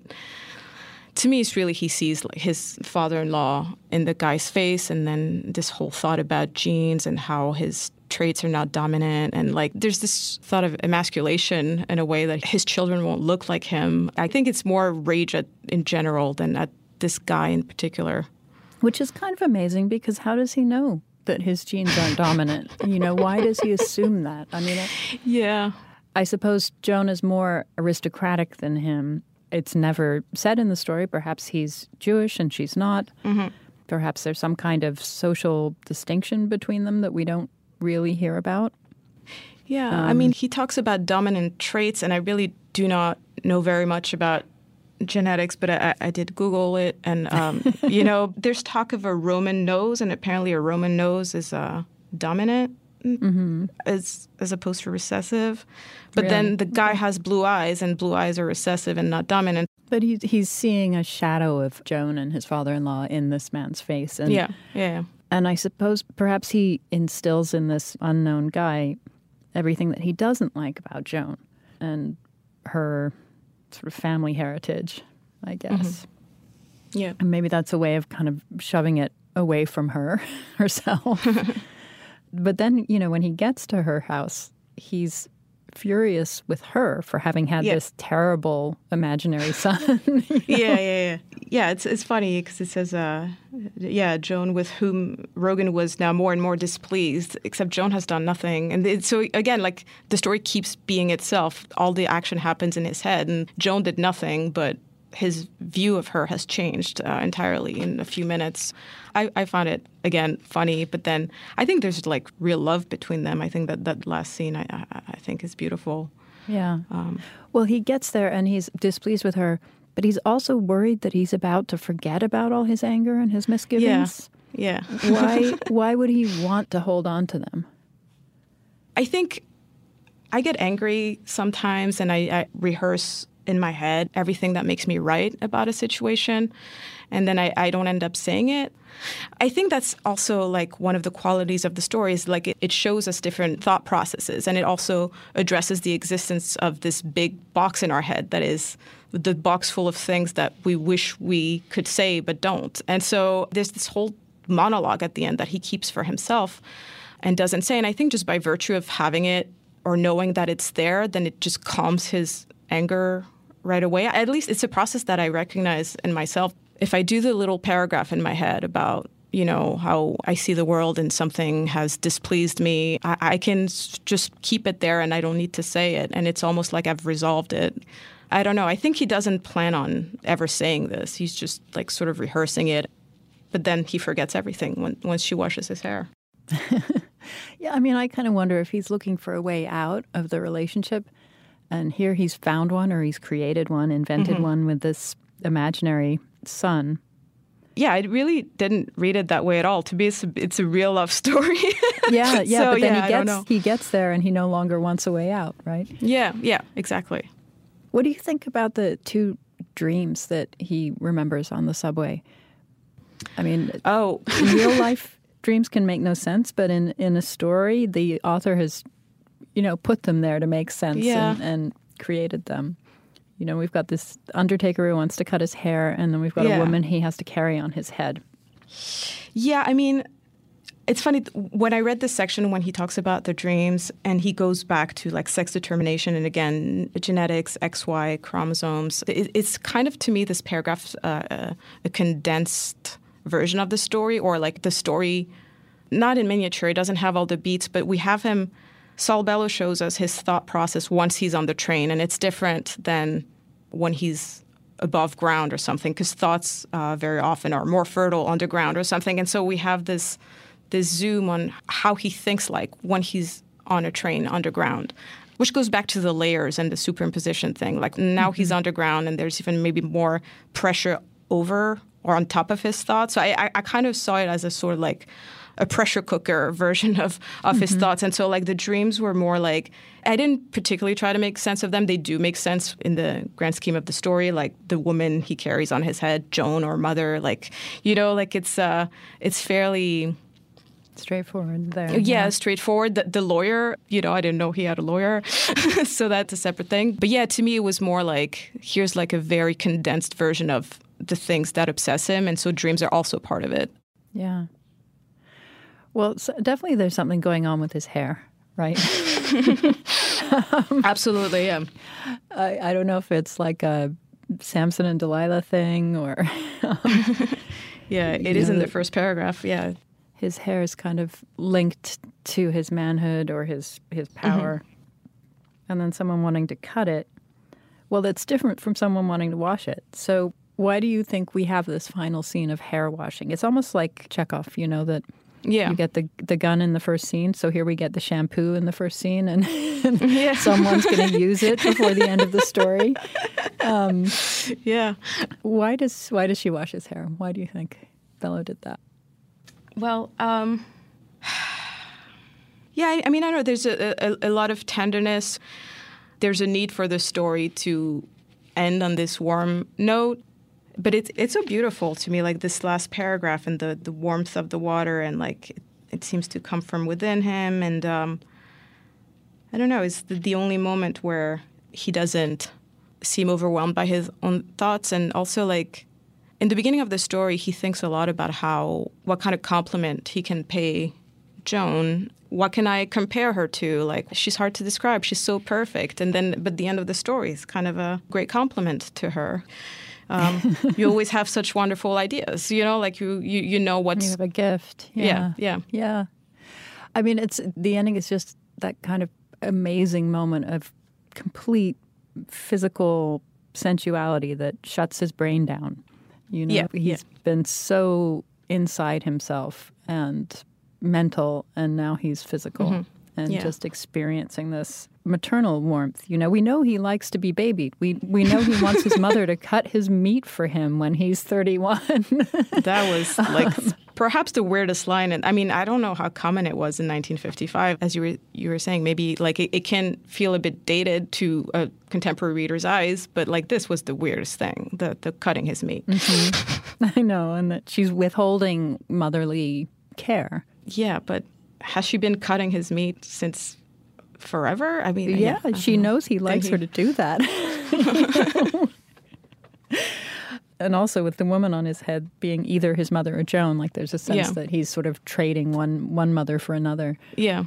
to me, it's really he sees like his father-in-law in the guy's face, and then this whole thought about genes and how his traits are not dominant, and like there's this thought of emasculation in a way that his children won't look like him. I think it's more rage at, in general than at this guy in particular. Which is kind of amazing because how does he know that his genes aren't dominant? You know, why does he assume that? I mean, I- Yeah. I suppose Joan is more aristocratic than him. It's never said in the story. Perhaps he's Jewish and she's not. Perhaps there's some kind of social distinction between them that we don't really hear about. Yeah, I mean, he talks about dominant traits, and I really do not know very much about genetics, but I, I did Google it, and um, you know, there's talk of a Roman nose, and apparently a Roman nose is uh, dominant. Mm-hmm. As as opposed to recessive, but Really? then the guy has blue eyes, and blue eyes are recessive and not dominant. But he, he's seeing a shadow of Joan and his father in law in this man's face. And, Yeah, yeah, And I suppose perhaps he instills in this unknown guy everything that he doesn't like about Joan and her sort of family heritage, I mm-hmm. guess. yeah. And maybe that's a way of kind of shoving it away from her herself. but then, you know, when he gets to her house, he's furious with her for having had Yeah. this terrible imaginary son. yeah, yeah, yeah. Yeah, it's it's funny because it says, uh, yeah, Joan with whom Rogin was now more and more displeased, except Joan has done nothing. And it, so again, like the story keeps being itself. All the action happens in his head, and Joan did nothing, but his view of her has changed uh, entirely in a few minutes. I, I found it again funny, but then I think there's like real love between them. I think that that last scene I, I, I think is beautiful. Yeah. well, he gets there and he's displeased with her, but he's also worried that he's about to forget about all his anger and his misgivings. Yeah. why why would he want to hold on to them? I think I get angry sometimes and I, I rehearse in my head everything that makes me right about a situation. And then I, I don't end up saying it. I think that's also like one of the qualities of the story is like it, it shows us different thought processes and it also addresses the existence of this big box in our head that is the box full of things that we wish we could say but don't. And so there's this whole monologue at the end that he keeps for himself and doesn't say. And I think just by virtue of having it or knowing that it's there, then it just calms his anger right away. At least it's a process that I recognize in myself. If I do the little paragraph in my head about, you know, how I see the world and something has displeased me, I, I can just keep it there and I don't need to say it. And it's almost like I've resolved it. I don't know. I think he doesn't plan on ever saying this. He's just like sort of rehearsing it. But then he forgets everything when, once she washes his hair. Yeah, I mean, I kind of wonder if he's looking for a way out of the relationship. And here he's found one or he's created one, invented mm-hmm. one with this imaginary son. yeah, I really didn't read it that way at all. To me, it's a, it's a real love story. Yeah, yeah, So, but then yeah, he gets he gets there and he no longer wants a way out, right? yeah, yeah, exactly. What do you think about the two dreams that he remembers on the subway? I mean, Oh, real life dreams can make no sense, but in in a story, the author has, you know, put them there to make sense Yeah. and, and created them. You know, we've got this undertaker who wants to cut his hair, and then we've got Yeah. a woman he has to carry on his head. yeah. I mean, it's funny when I read this section when he talks about the dreams and he goes back to like sex determination and again genetics, XY chromosomes. It, it's kind of to me this paragraph uh, a condensed version of the story, or like the story not in miniature. It doesn't have all the beats, but we have him. Saul Bellow shows us his thought process once he's on the train, and it's different than when he's above ground or something, because thoughts uh, very often are more fertile underground or something. And so we have this this zoom on how he thinks like when he's on a train underground which goes back to the layers and the superimposition thing. Like now mm-hmm. he's underground, and there's even maybe more pressure over or on top of his thoughts. So I, I, I kind of saw it as a sort of like a pressure cooker version of of mm-hmm. his thoughts. And so like the dreams were more like I didn't particularly try to make sense of them. They do make sense in the grand scheme of the story, like the woman he carries on his head, Joan or mother, like you know, like it's uh it's fairly straightforward there. Yeah, yeah. straightforward. The, the, lawyer, you know, I didn't know he had a lawyer, so that's a separate thing. But yeah, to me, it was more like here's like a very condensed version of the things that obsess him, and so dreams are also part of it. Yeah. Well, definitely, there's something going on with his hair, right? um, Absolutely, yeah. I, I don't know if it's like a Samson and Delilah thing or. Um, yeah, it is know, in the first paragraph. Yeah his hair is kind of linked to his manhood or his his mm-hmm. power, mm-hmm. and then someone wanting to cut it. Well, that's different from someone wanting to wash it. So why do you think we have this final scene of hair washing? It's almost like Chekhov, you know that. Yeah. You get the the gun in the first scene, so here we get the shampoo in the first scene, and, and yeah. someone's going to use it before the end of the story. Um, yeah. Why does why does she wash his hair? Why do you think Bellow did that? Well, um, yeah, I, I, mean, I know there's a, a, a, lot of tenderness. There's a need for the story to end on this warm note, but it's it's so beautiful to me. Like this last paragraph and the the warmth of the water, and like it, it seems to come from within him. And um, I don't know, it's the, the only moment where he doesn't seem overwhelmed by his own thoughts, and also like in the beginning of the story, he thinks a lot about how what kind of compliment he can pay Joan. What can I compare her to? Like she's hard to describe. She's so perfect. And then, but the end of the story is kind of a great compliment to her. Um, you always have such wonderful ideas. You know, like you you, you know what's you have a gift. Yeah. yeah, yeah, yeah. I mean, it's the ending is just that kind of amazing moment of complete physical sensuality that shuts his brain down. You know, yeah, he's yeah. been so inside himself and mental, and now he's physical mm-hmm. And yeah. just experiencing this maternal warmth. You know, we know he likes to be babied. We we know he wants his mother to cut his meat for him when he's 31. that was like um, perhaps the weirdest line and I mean, I don't know how common it was in 1955 as you were you were saying maybe like it, it can feel a bit dated to a contemporary reader's eyes, but like this was the weirdest thing, the the cutting his meat. Mm-hmm. I know and that she's withholding motherly care. Yeah, but has she been cutting his meat since forever? I mean, yeah, she knows he likes he... her to do that. and also with the woman on his head being either his mother or Joan, like there's a sense yeah. that he's sort of trading one one mother for another. Yeah.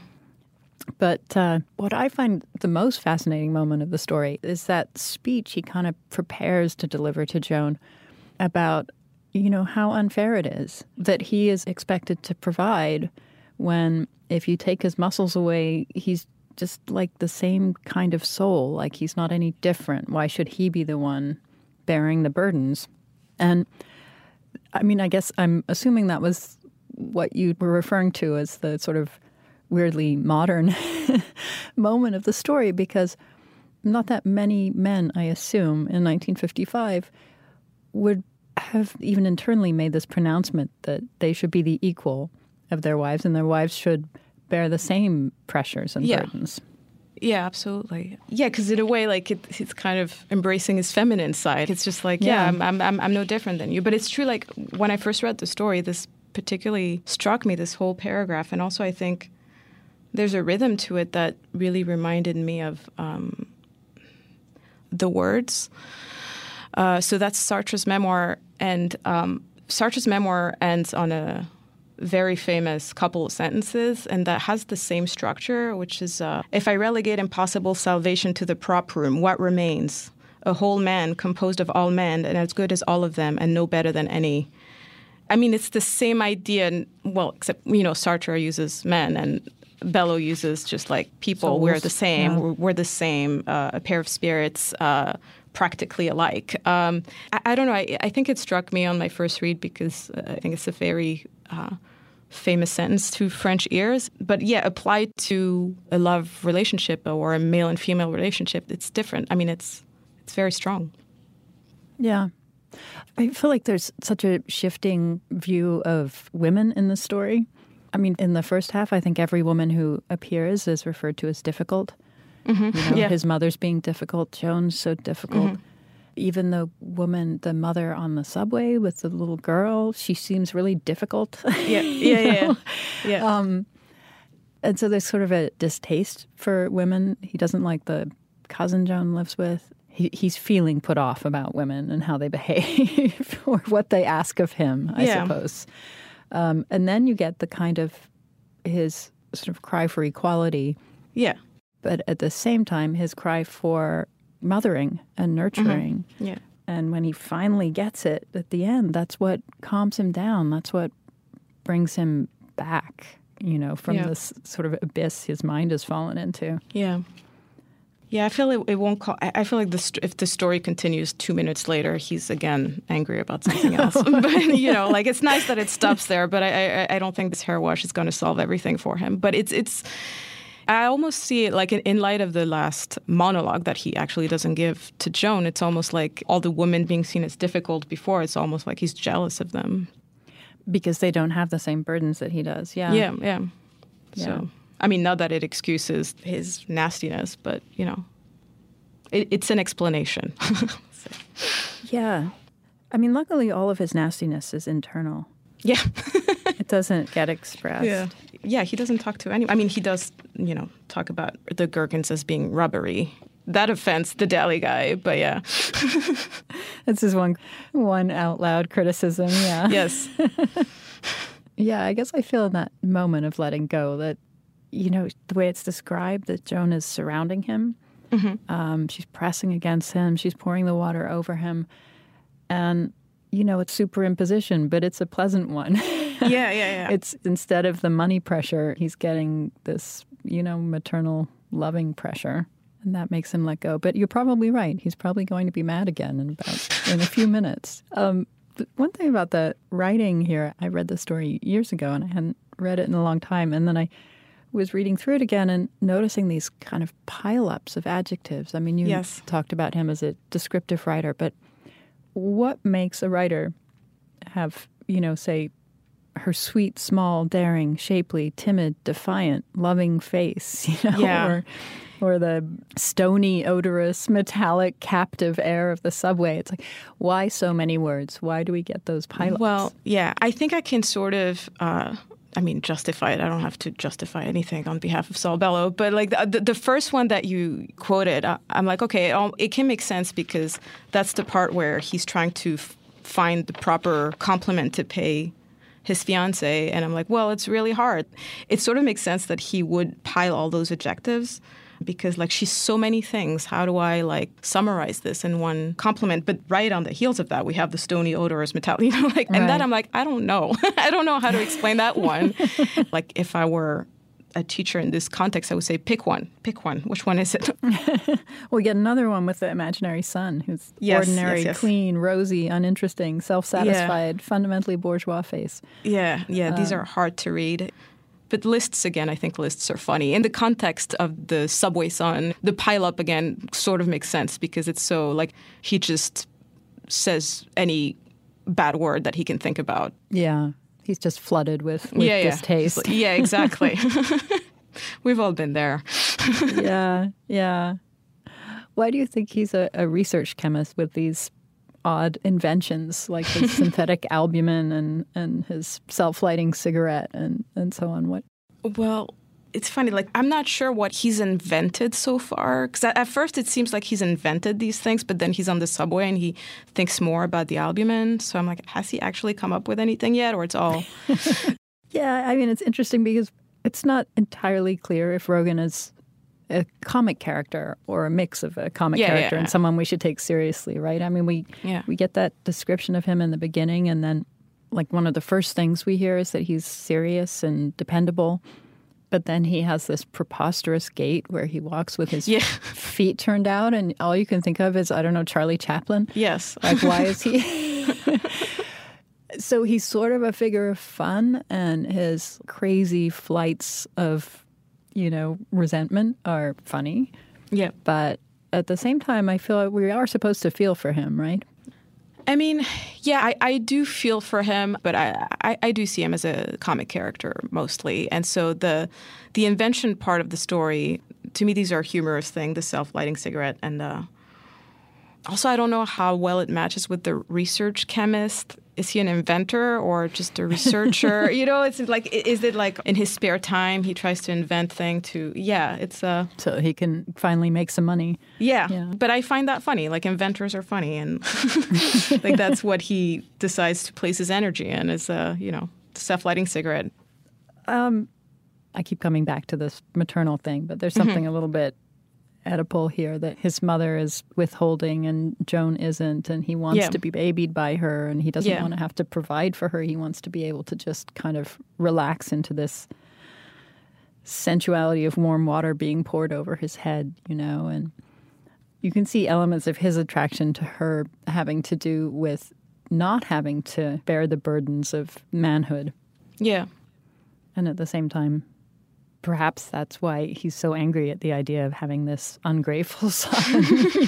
But uh, what I find the most fascinating moment of the story is that speech he kind of prepares to deliver to Joan about, you know, how unfair it is that he is expected to provide when if you take his muscles away, he's just like the same kind of soul, like he's not any different. Why should he be the one bearing the burdens? And I mean, I guess I'm assuming that was what you were referring to as the sort of weirdly modern moment of the story because not that many men, I assume, in 1955 would have even internally made this pronouncement that they should be the equal of their wives and their wives should bear the same pressures and yeah. burdens. Yeah, absolutely. Yeah, because in a way, like it, it's kind of embracing his feminine side. It's just like, yeah, yeah I'm, I'm, I'm, I'm no different than you. But it's true. Like when I first read the story, this particularly struck me. This whole paragraph, and also I think there's a rhythm to it that really reminded me of um, the words. Uh, so that's Sartre's memoir, and um, Sartre's memoir ends on a very famous couple of sentences, and that has the same structure, which is uh, If I relegate impossible salvation to the prop room, what remains? A whole man composed of all men, and as good as all of them, and no better than any. I mean, it's the same idea. Well, except you know, Sartre uses men and Bellow uses just like people. Souls. We're the same. Yeah. We're, we're the same. Uh, a pair of spirits. Uh, practically alike. Um, I, I, don't know. I, I, think it struck me on my first read because uh, I think it's a very uh, famous sentence to French ears. But yeah, applied to a love relationship or a male and female relationship, it's different. I mean, it's it's very strong. Yeah. I feel like there's such a shifting view of women in the story. I mean, in the first half, I think every woman who appears is referred to as difficult. Mm-hmm. You know, yeah. His mother's being difficult. Joan's so difficult. Mm-hmm. Even the woman, the mother on the subway with the little girl, she seems really difficult. Yeah, yeah, yeah. yeah. Um, and so there's sort of a distaste for women. He doesn't like the cousin Joan lives with. He, he's feeling put off about women and how they behave or what they ask of him, I Yeah. suppose. Um, and then you get the kind of his sort of cry for equality, yeah. but at the same time, his cry for mothering and uh-huh. nurturing. Yeah. And when he finally gets it at the end, that's what calms him down. That's what brings him back, you know, from Yeah. this sort of abyss his mind has fallen into. Yeah. Yeah, I feel it, it won't call. I I feel like the, st- if the story continues two minutes later, he's again angry about something else. but you know, like it's nice that it stops there. But I, I, I don't think this hair wash is going to solve everything for him. But it's, it's. I almost see it like in, light of the last monologue that he actually doesn't give to Joan. It's almost like all the women being seen as difficult before. It's almost like he's jealous of them. Because they don't have the same burdens that he does. Yeah. Yeah, yeah. Yeah. So, I mean, not that it excuses his nastiness, but you know, it, it's an explanation. Yeah. I mean, luckily, all of his nastiness is internal. Yeah, It doesn't get expressed. yeah, yeah. He doesn't talk to anyone. I mean, he does, you know, talk about the Gherkins as being rubbery. That offends the deli guy, but yeah, This is one one out loud criticism. Yeah. yes, Yeah, I guess I feel in that moment of letting go that, you know, the way it's described that Joan is surrounding him. Um, she's pressing against him. She's pouring the water over him. And, you know, it's superimposition, but it's a pleasant one. yeah, yeah, yeah. it's instead of the money pressure, he's getting this, you know, maternal loving pressure. And that makes him let go. But you're probably right. He's probably going to be mad again in about in a few minutes. Um, one thing about the writing here, I read the story years ago and I hadn't read it in a long time. And then I was reading through it again and noticing these kind of pileups of adjectives. I mean, you Yes. talked about him as a descriptive writer, but what makes a writer have, you know, say, her sweet, small, daring, shapely, timid, defiant, loving face, you know, Yeah. or or the stony, odorous, metallic, captive air of the subway. It's like, why so many words? Why do we get those pilots? Well, yeah, I think I can sort of. Uh, I mean, justify it. I don't have to justify anything on behalf of Saul Bellow, but like the, the, first one that you quoted, I, I'm like, okay, it, all, it can make sense because that's the part where he's trying to f- find the proper compliment to pay his fiance, and I'm like, well, it's really hard. It sort of makes sense that he would pile all those adjectives because like she's so many things. How do i like summarize this in one compliment? But right on the heels of that we have the stony odorous metallic you know like and Right. then i'm like i don't know. I don't know how to explain that one. Like if i were a teacher in this context i would say pick one pick one. Which one is it? We get another one with the imaginary son who's Yes, ordinary, yes, yes. clean, rosy, uninteresting, self satisfied, fundamentally bourgeois face. yeah yeah these um, are hard to read but lists again i think lists are funny in the context of the subway son the pile up again sort of makes sense because it's so like he just says any bad word that he can think about Yeah. He's just flooded with, with yeah, yeah. distaste. Yeah, exactly. We've all been there. yeah, yeah. Why do you think he's a, a research chemist with these odd inventions like his synthetic albumin and, and his self lighting cigarette and, and so on? What? Well, it's funny. Like, I'm not sure what he's invented so far. Because at, at first it seems like he's invented these things, but then he's on the subway and he thinks more about the albumin. So I'm like, has he actually come up with anything yet? Or it's all. Yeah, I mean, it's interesting because it's not entirely clear if Rogin is a comic character or a mix of a comic Yeah, yeah, character and yeah. someone we should take seriously, right? I mean, we Yeah. we get that description of him in the beginning, and then like one of the first things we hear is that he's serious and dependable. But then he has this preposterous gait where he walks with his feet turned out, and all you can think of is, I don't know, Charlie Chaplin. Yes. Like, why is he? so he's sort of a figure of fun, and his crazy flights of, you know, resentment are funny. yeah. But at the same time, I feel like we are supposed to feel for him, right? I mean, yeah, I, I do feel for him, but I, I, I do see him as a comic character mostly. And so the the invention part of the story, to me, these are humorous thing, the self-lighting cigarette. And uh, also, I don't know how well it matches with the research chemist. Is he an inventor or just a researcher? you know, it's like is it like in his spare time he tries to invent thing to, yeah, it's uh, So he can finally make some money. yeah. Yeah. But I find that funny. Like inventors are funny, and like that's what he decides to place his energy in is, uh, you know, self-lighting cigarette. Um, I keep coming back to this maternal thing, but there's something a little bit Oedipal here that his mother is withholding and Joan isn't, and he wants Yeah. to be babied by her, and he doesn't Yeah. want to have to provide for her. He wants to be able to just kind of relax into this sensuality of warm water being poured over his head, you know, and you can see elements of his attraction to her having to do with not having to bear the burdens of manhood. Yeah. And at the same time, perhaps that's why he's so angry at the idea of having this ungrateful son,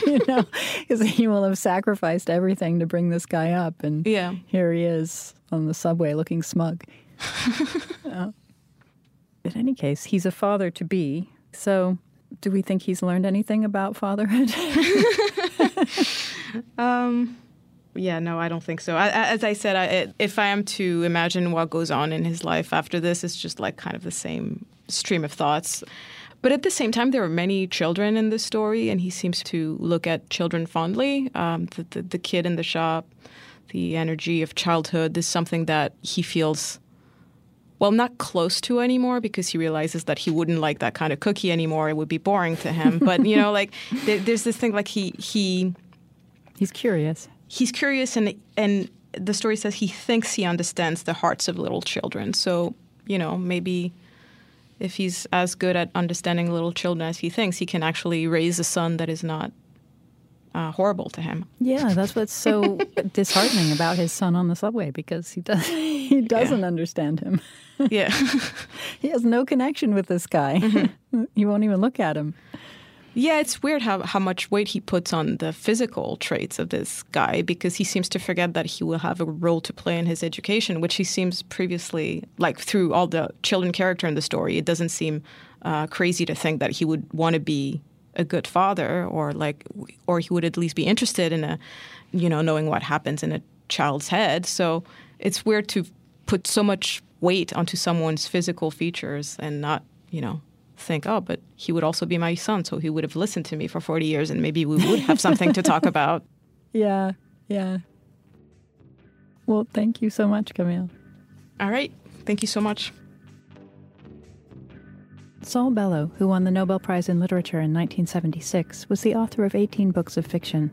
you know, because he will have sacrificed everything to bring this guy up. And Yeah. here he is on the subway looking smug. Uh, in any case, he's a father to be. So, do we think he's learned anything about fatherhood? Um, yeah, no, I don't think so. I, as I said, I, if I am to imagine what goes on in his life after this, it's just like kind of the same stream of thoughts. But at the same time, there are many children in this story, and he seems to look at children fondly. Um, the, the, the kid in the shop, the energy of childhood is something that he feels, well, not close to anymore because he realizes that he wouldn't like that kind of cookie anymore. It would be boring to him. but, you know, like there, there's this thing like he, he, he's curious. he's curious and and the story says he thinks he understands the hearts of little children. So, you know, maybe if he's as good at understanding little children as he thinks, he can actually raise a son that is not uh, horrible to him. Yeah, that's what's so disheartening about his son on the subway because he does he doesn't understand him. Yeah. He has no connection with this guy. he won't even look at him. Yeah, it's weird how, how much weight he puts on the physical traits of this guy because he seems to forget that he will have a role to play in his education, which he seems previously, like through all the children character in the story, it doesn't seem uh, crazy to think that he would want to be a good father or like, or he would at least be interested in a, you know, knowing what happens in a child's head. So it's weird to put so much weight onto someone's physical features and not, you know, think, oh, but he would also be my son, so he would have listened to me for 40 years and maybe we would have something to talk about. Yeah, yeah. Well, thank you so much, Camille. All right. Thank you so much. Saul Bellow, who won the Nobel Prize in Literature in 1976, was the author of 18 books of fiction,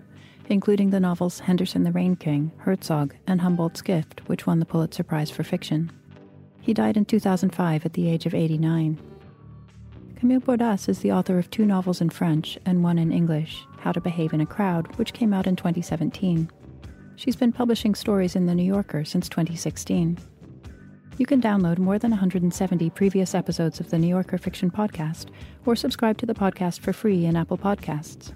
including the novels Henderson the Rain King, Herzog, and Humboldt's Gift, which won the Pulitzer Prize for Fiction. He died in 2005 at the age of 89. Camille Bordas is the author of two novels in French and one in English, How to Behave in a Crowd, which came out in 2017. She's been publishing stories in The New Yorker since 2016. You can download more than 170 previous episodes of the New Yorker Fiction Podcast or subscribe to the podcast for free in Apple Podcasts.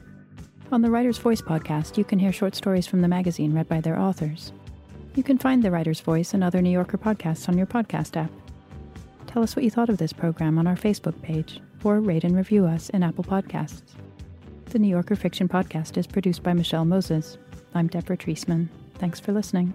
On the Writer's Voice podcast, you can hear short stories from the magazine read by their authors. You can find the Writer's Voice and other New Yorker podcasts on your podcast app. Tell us what you thought of this program on our Facebook page or rate and review us in Apple Podcasts. The New Yorker Fiction Podcast is produced by Michelle Moses. I'm Deborah Treisman. Thanks for listening.